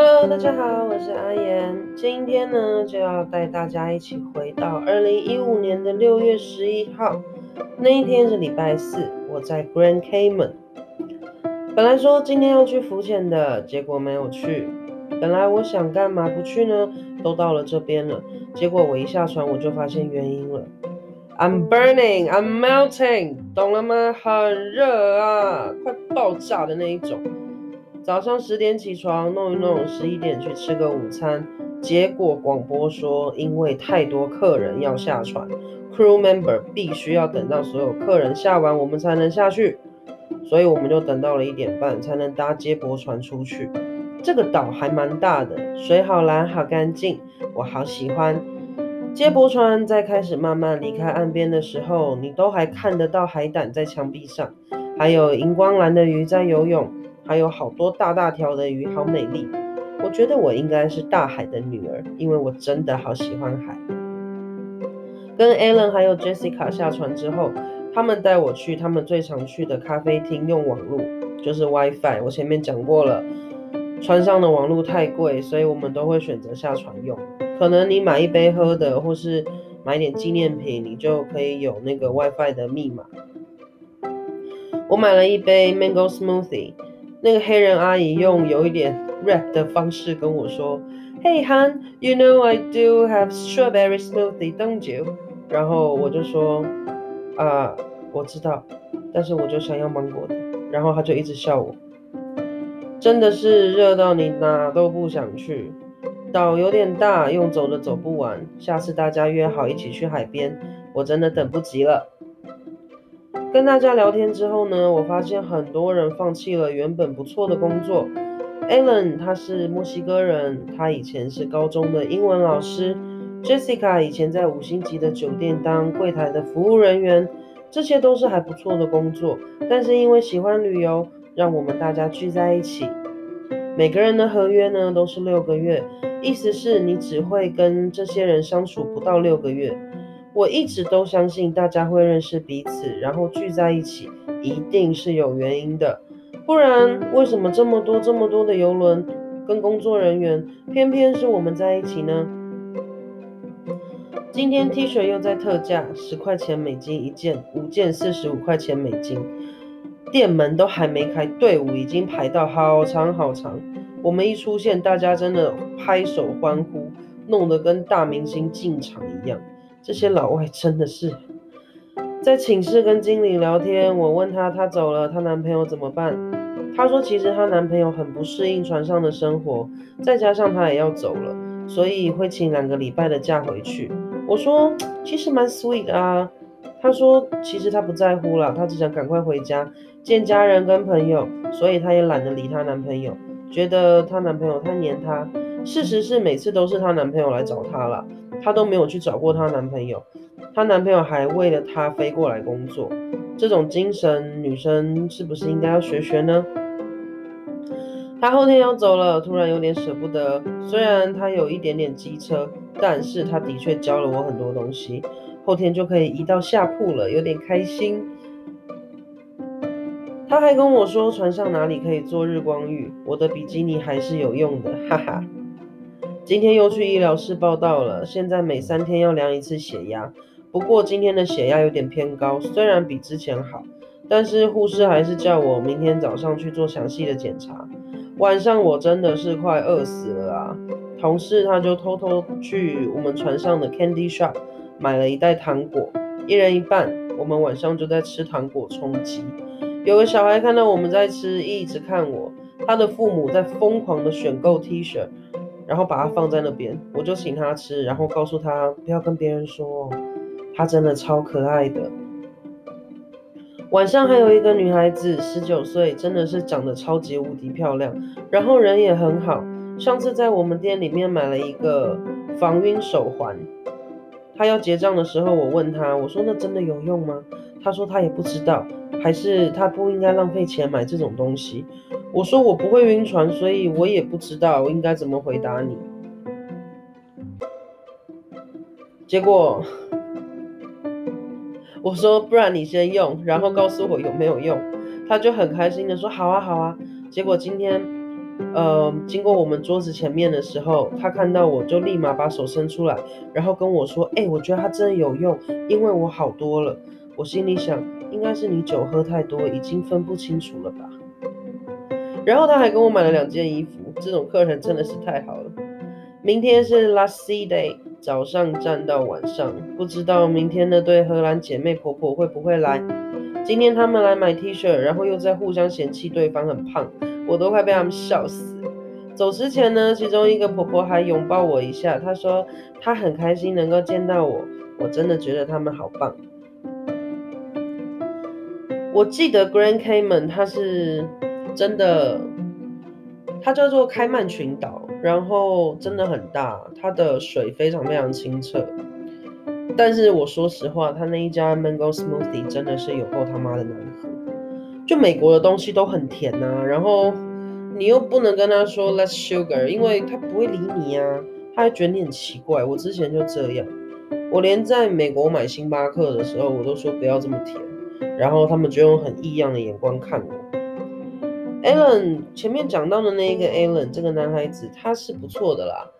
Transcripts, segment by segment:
Hello，大家好，我是阿言。今天呢，就要带大家一起回到二零一五年的六月十一号。那一天是礼拜四，我在 Grand Cayman。本来说今天要去浮潜的，结果没有去。本来我想干嘛不去呢？都到了这边了，结果我一下船我就发现原因了。I'm burning, I'm melting，懂了吗？很热啊，快爆炸的那一种。早上十点起床，弄一弄，十一点去吃个午餐。结果广播说，因为太多客人要下船，crew member 必须要等到所有客人下完，我们才能下去。所以我们就等到了一点半，才能搭接驳船出去。这个岛还蛮大的，水好蓝，好干净，我好喜欢。接驳船在开始慢慢离开岸边的时候，你都还看得到海胆在墙壁上，还有荧光蓝的鱼在游泳。还有好多大大条的鱼，好美丽。我觉得我应该是大海的女儿，因为我真的好喜欢海。跟 Alan 还有 Jessica 下船之后，他们带我去他们最常去的咖啡厅用网络，就是 WiFi。我前面讲过了，船上的网络太贵，所以我们都会选择下船用。可能你买一杯喝的，或是买点纪念品，你就可以有那个 WiFi 的密码。我买了一杯 Mango Smoothie。那个黑人阿姨用有一点 rap 的方式跟我说：“Hey Han, you know I do have strawberry smoothie, don't you？” 然后我就说：“啊，我知道，但是我就想要芒果的。”然后他就一直笑我，真的是热到你哪都不想去。岛有点大，用走的走不完。下次大家约好一起去海边，我真的等不及了。跟大家聊天之后呢，我发现很多人放弃了原本不错的工作。Alan 他是墨西哥人，他以前是高中的英文老师。Jessica 以前在五星级的酒店当柜台的服务人员，这些都是还不错的工作。但是因为喜欢旅游，让我们大家聚在一起。每个人的合约呢都是六个月，意思是你只会跟这些人相处不到六个月。我一直都相信大家会认识彼此，然后聚在一起，一定是有原因的，不然为什么这么多这么多的游轮跟工作人员，偏偏是我们在一起呢？今天 T 恤又在特价，十块钱美金一件，五件四十五块钱美金，店门都还没开，队伍已经排到好长好长。我们一出现，大家真的拍手欢呼，弄得跟大明星进场一样。这些老外真的是在寝室跟经理聊天。我问她，她走了，她男朋友怎么办？她说，其实她男朋友很不适应船上的生活，再加上她也要走了，所以会请两个礼拜的假回去。我说，其实蛮 sweet 啊。她说，其实她不在乎了，她只想赶快回家见家人跟朋友，所以她也懒得理她男朋友，觉得她男朋友太黏她。事实是，每次都是她男朋友来找她了。她都没有去找过她男朋友，她男朋友还为了她飞过来工作，这种精神女生是不是应该要学学呢？她后天要走了，突然有点舍不得。虽然她有一点点机车，但是她的确教了我很多东西。后天就可以移到下铺了，有点开心。她还跟我说船上哪里可以做日光浴，我的比基尼还是有用的，哈哈。今天又去医疗室报道了，现在每三天要量一次血压。不过今天的血压有点偏高，虽然比之前好，但是护士还是叫我明天早上去做详细的检查。晚上我真的是快饿死了啊！同事他就偷偷去我们船上的 candy shop 买了一袋糖果，一人一半。我们晚上就在吃糖果充饥。有个小孩看到我们在吃，一直看我。他的父母在疯狂的选购 T 恤。然后把它放在那边，我就请他吃，然后告诉他不要跟别人说，他真的超可爱的。晚上还有一个女孩子，十九岁，真的是长得超级无敌漂亮，然后人也很好。上次在我们店里面买了一个防晕手环，她要结账的时候，我问她，我说那真的有用吗？她说她也不知道，还是她不应该浪费钱买这种东西。我说我不会晕船，所以我也不知道我应该怎么回答你。结果我说不然你先用，然后告诉我有没有用。他就很开心的说好啊好啊。结果今天呃，经过我们桌子前面的时候，他看到我就立马把手伸出来，然后跟我说：“哎，我觉得它真的有用，因为我好多了。”我心里想，应该是你酒喝太多，已经分不清楚了吧。然后他还跟我买了两件衣服，这种客人真的是太好了。明天是 last sea day，早上站到晚上，不知道明天那对荷兰姐妹婆婆会不会来。今天他们来买 T 恤，然后又在互相嫌弃对方很胖。我都快被他们笑死。走之前呢，其中一个婆婆还拥抱我一下，她说她很开心能够见到我。我真的觉得他们好棒。我记得 Grand Cayman 它是真的，它叫做开曼群岛，然后真的很大，它的水非常非常清澈。但是我说实话，它那一家 Mango Smoothie 真的是有够他妈的难喝。就美国的东西都很甜呐，然后你又不能跟他说 less sugar，因为他不会理你啊，他还觉得你很奇怪。我之前就这样，我连在美国买星巴克的时候，我都说不要这么甜，然后他们就用很异样的眼光看我。Allen 前面讲到的那一个 Allen，这个男孩子，他是不错的啦，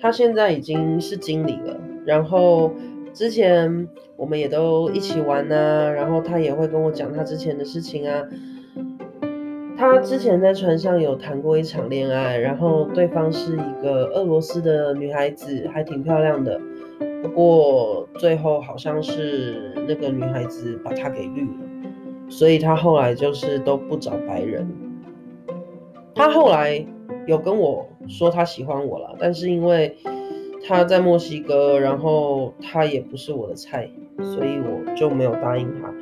他现在已经是经理了，然后。之前我们也都一起玩呐，然后他也会跟我讲他之前的事情啊。他之前在船上有谈过一场恋爱，然后对方是一个俄罗斯的女孩子，还挺漂亮的。不过最后好像是那个女孩子把他给绿了，所以他后来就是都不找白人。他后来有跟我说他喜欢我了，但是因为。他在墨西哥，然后他也不是我的菜，所以我就没有答应他。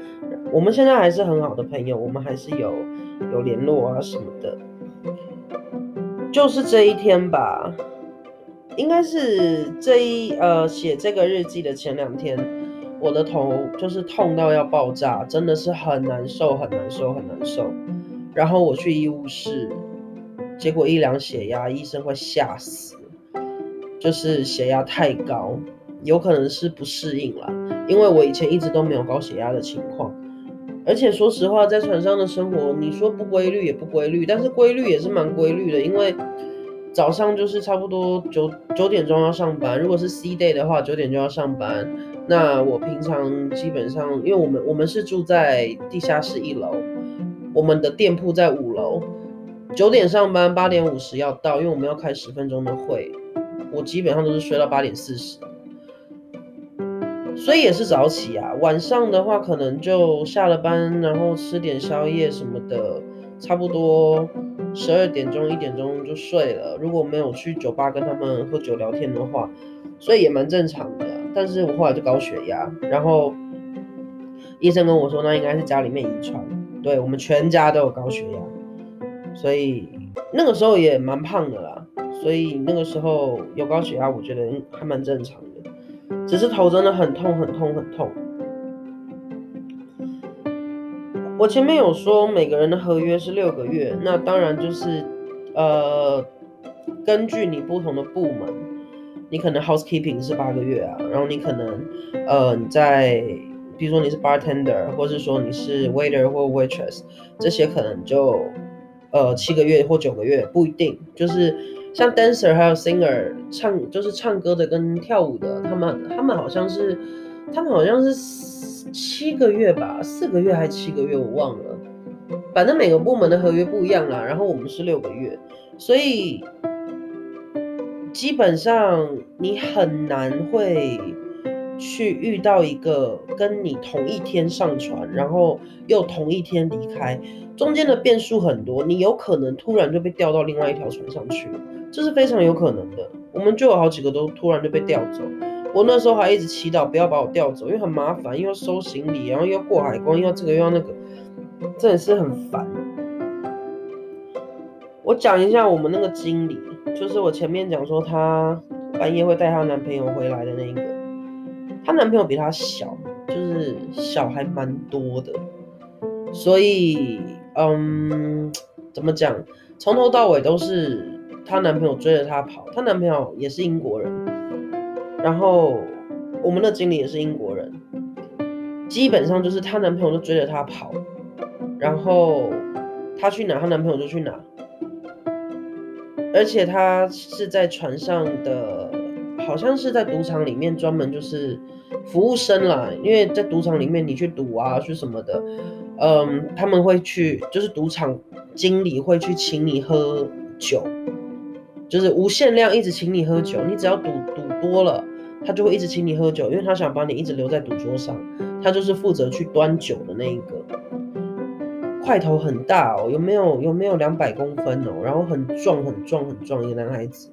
我们现在还是很好的朋友，我们还是有有联络啊什么的。就是这一天吧，应该是这一呃写这个日记的前两天，我的头就是痛到要爆炸，真的是很难受，很难受，很难受。然后我去医务室，结果一量血压，医生会吓死。就是血压太高，有可能是不适应了，因为我以前一直都没有高血压的情况，而且说实话，在船上的生活，你说不规律也不规律，但是规律也是蛮规律的，因为早上就是差不多九九点钟要上班，如果是 C day 的话，九点就要上班。那我平常基本上，因为我们我们是住在地下室一楼，我们的店铺在五楼，九点上班，八点五十要到，因为我们要开十分钟的会。我基本上都是睡到八点四十，所以也是早起啊。晚上的话，可能就下了班，然后吃点宵夜什么的，差不多十二点钟、一点钟就睡了。如果没有去酒吧跟他们喝酒聊天的话，所以也蛮正常的。但是我后来就高血压，然后医生跟我说，那应该是家里面遗传，对我们全家都有高血压，所以那个时候也蛮胖的啦。所以那个时候有高血压，我觉得还蛮正常的，只是头真的很痛很痛很痛。我前面有说每个人的合约是六个月，那当然就是呃根据你不同的部门，你可能 housekeeping 是八个月啊，然后你可能呃你在比如说你是 bartender，或是说你是 waiter 或 waitress，这些可能就呃七个月或九个月不一定，就是。像 dancer 还有 singer 唱就是唱歌的跟跳舞的，他们他们好像是他们好像是七个月吧，四个月还是七个月我忘了，反正每个部门的合约不一样啦。然后我们是六个月，所以基本上你很难会去遇到一个跟你同一天上船，然后又同一天离开，中间的变数很多，你有可能突然就被调到另外一条船上去了。这是非常有可能的，我们就有好几个都突然就被调走。我那时候还一直祈祷不要把我调走，因为很麻烦，又要收行李，然后又要过海关，又要这个又要那个，真的是很烦。我讲一下我们那个经理，就是我前面讲说她半夜会带她男朋友回来的那一个，男朋友比她小，就是小还蛮多的，所以嗯，怎么讲，从头到尾都是。她男朋友追着她跑，她男朋友也是英国人，然后我们的经理也是英国人，基本上就是她男朋友就追着她跑，然后她去哪，她男朋友就去哪，而且他是在船上的，好像是在赌场里面专门就是服务生啦，因为在赌场里面你去赌啊，去什么的，嗯，他们会去，就是赌场经理会去请你喝酒，就是无限量一直请你喝酒，你只要赌赌多了，他就会一直请你喝酒，因为他想把你一直留在赌桌上，他就是负责去端酒的那一个。块头很大哦，有没有有没有两百公分哦？然后很壮很壮很壮一个男孩子。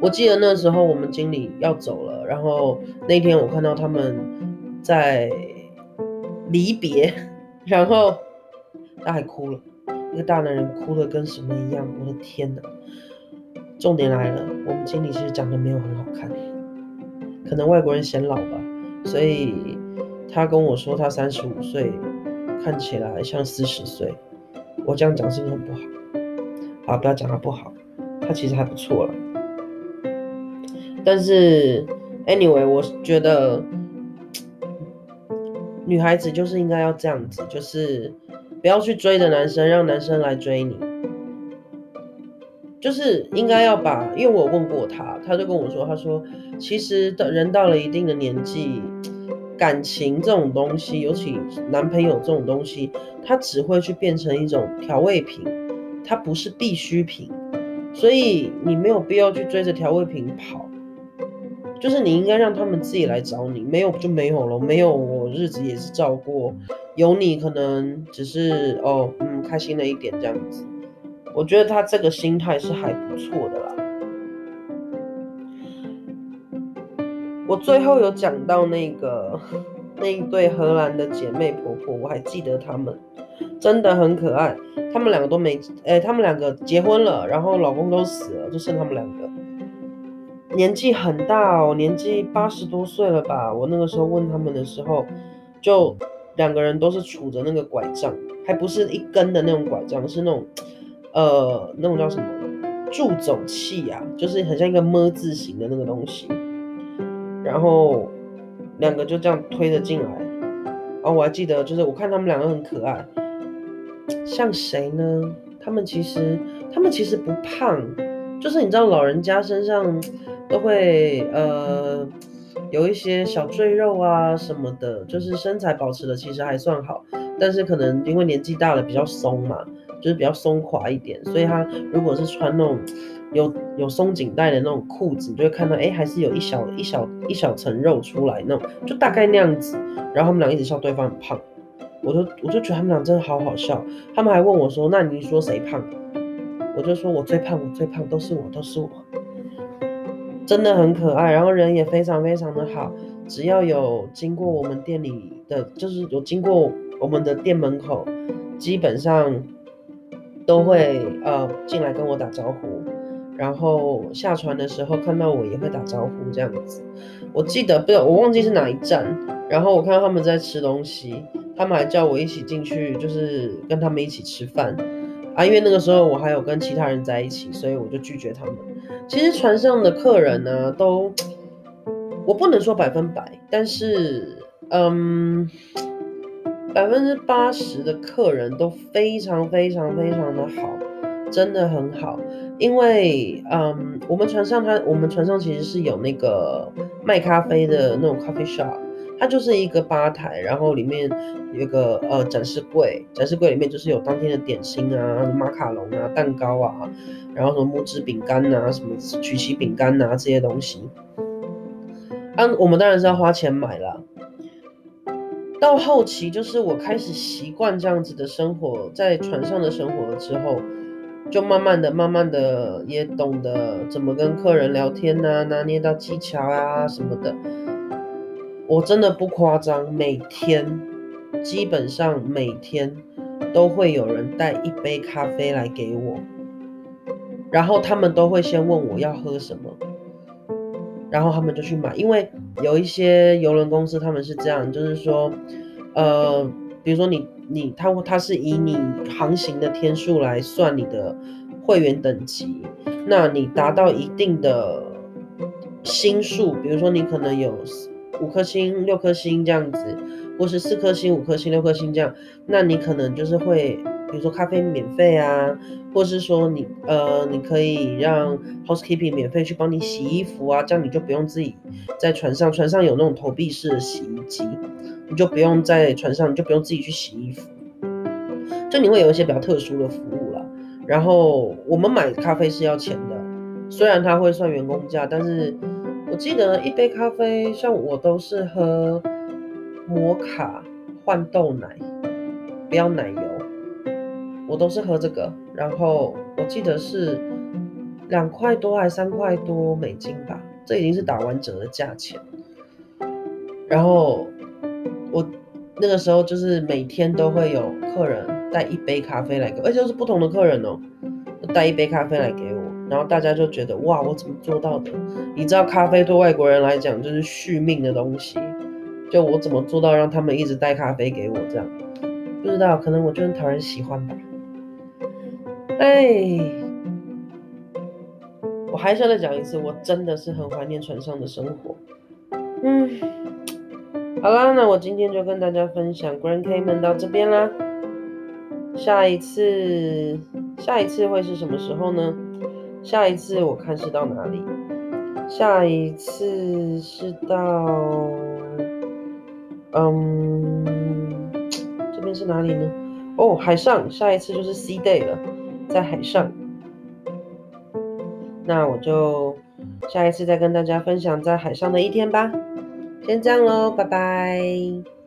我记得那时候我们经理要走了，然后那天我看到他们在离别，然后他还哭了，一个大男人哭的跟什么一样，我的天哪！重点来了，我们经理其实长得没有很好看，可能外国人显老吧，所以他跟我说他三十五岁。看起来像四十岁，我这样讲是不是很不好？好，不要讲他不好，他其实还不错了。但是，anyway，我觉得女孩子就是应该要这样子，就是不要去追着男生，让男生来追你。就是应该要把，因为我问过他，他就跟我说，他说其实的人到了一定的年纪。感情这种东西，尤其男朋友这种东西，它只会去变成一种调味品，它不是必需品，所以你没有必要去追着调味品跑，就是你应该让他们自己来找你，没有就没有了，没有我日子也是照过，有你可能只是哦嗯开心了一点这样子，我觉得他这个心态是还不错的啦。我最后有讲到那个那一对荷兰的姐妹婆婆，我还记得她们真的很可爱。她们两个都没，哎，她们两个结婚了，然后老公都死了，就剩她们两个。年纪很大哦，年纪八十多岁了吧？我那个时候问他们的时候，就两个人都是杵着那个拐杖，还不是一根的那种拐杖，是那种呃那种叫什么助走器呀，就是很像一个么字形的那个东西。然后两个就这样推着进来，哦，我还记得，就是我看他们两个很可爱，像谁呢？他们其实他们其实不胖，就是你知道老人家身上都会呃有一些小赘肉啊什么的，就是身材保持的其实还算好，但是可能因为年纪大了比较松嘛，就是比较松垮一点，所以他如果是穿那种。有有松紧带的那种裤子，就会看到，哎，还是有一小一小一小层肉出来那种，就大概那样子。然后他们俩一直笑对方很胖，我就我就觉得他们俩真的好好笑。他们还问我说：“那你说谁胖？”我就说：“我最胖，我最胖，都是我，都是我。”真的很可爱，然后人也非常非常的好。只要有经过我们店里的，就是有经过我们的店门口，基本上都会呃进来跟我打招呼。然后下船的时候看到我也会打招呼这样子，我记得不是我忘记是哪一站，然后我看到他们在吃东西，他们还叫我一起进去，就是跟他们一起吃饭啊，因为那个时候我还有跟其他人在一起，所以我就拒绝他们。其实船上的客人呢，都我不能说百分百，但是嗯，百分之八十的客人都非常非常非常的好。真的很好，因为嗯，我们船上它，我们船上其实是有那个卖咖啡的那种 coffee shop，它就是一个吧台，然后里面有一个呃展示柜，展示柜里面就是有当天的点心啊，马卡龙啊，蛋糕啊，然后什么木质饼干呐，什么曲奇饼干呐这些东西，嗯，我们当然是要花钱买了。到后期就是我开始习惯这样子的生活，在船上的生活了之后。就慢慢的、慢慢的也懂得怎么跟客人聊天呐，拿捏到技巧啊什么的。我真的不夸张，每天基本上每天都会有人带一杯咖啡来给我，然后他们都会先问我要喝什么，然后他们就去买。因为有一些邮轮公司他们是这样，就是说，呃，比如说你。你他他是以你航行的天数来算你的会员等级，那你达到一定的星数，比如说你可能有五颗星、六颗星这样子，或是四颗星、五颗星、六颗星这样，那你可能就是会比如说咖啡免费啊，或是说你呃，你可以让 housekeeping 免费去帮你洗衣服啊，这样你就不用自己在船上，船上有那种投币式的洗衣机，你就不用在船上，你就不用自己去洗衣服，就你会有一些比较特殊的服务了。然后我们买咖啡是要钱的，虽然它会算员工价，但是我记得一杯咖啡，像我都是喝摩卡换豆奶，不要奶油。我都是喝这个，然后我记得是两块多还是三块多美金吧，这已经是打完折的价钱。然后我那个时候就是每天都会有客人带一杯咖啡来给，而且是不同的客人哦，带一杯咖啡来给我，然后大家就觉得哇，我怎么做到的？你知道咖啡对外国人来讲就是续命的东西，就我怎么做到让他们一直带咖啡给我这样？不知道，可能我就很讨人喜欢吧。哎，我还是要再讲一次，我真的是很怀念船上的生活。嗯，好啦，那我今天就跟大家分享 Grand Cayman 到这边啦。下一次，下一次会是什么时候呢？下一次我看是到哪里？下一次是到，嗯，这边是哪里呢？哦，海上，下一次就是 Sea Day 了。在海上，那我就下一次再跟大家分享在海上的一天吧。先这样喽，拜拜。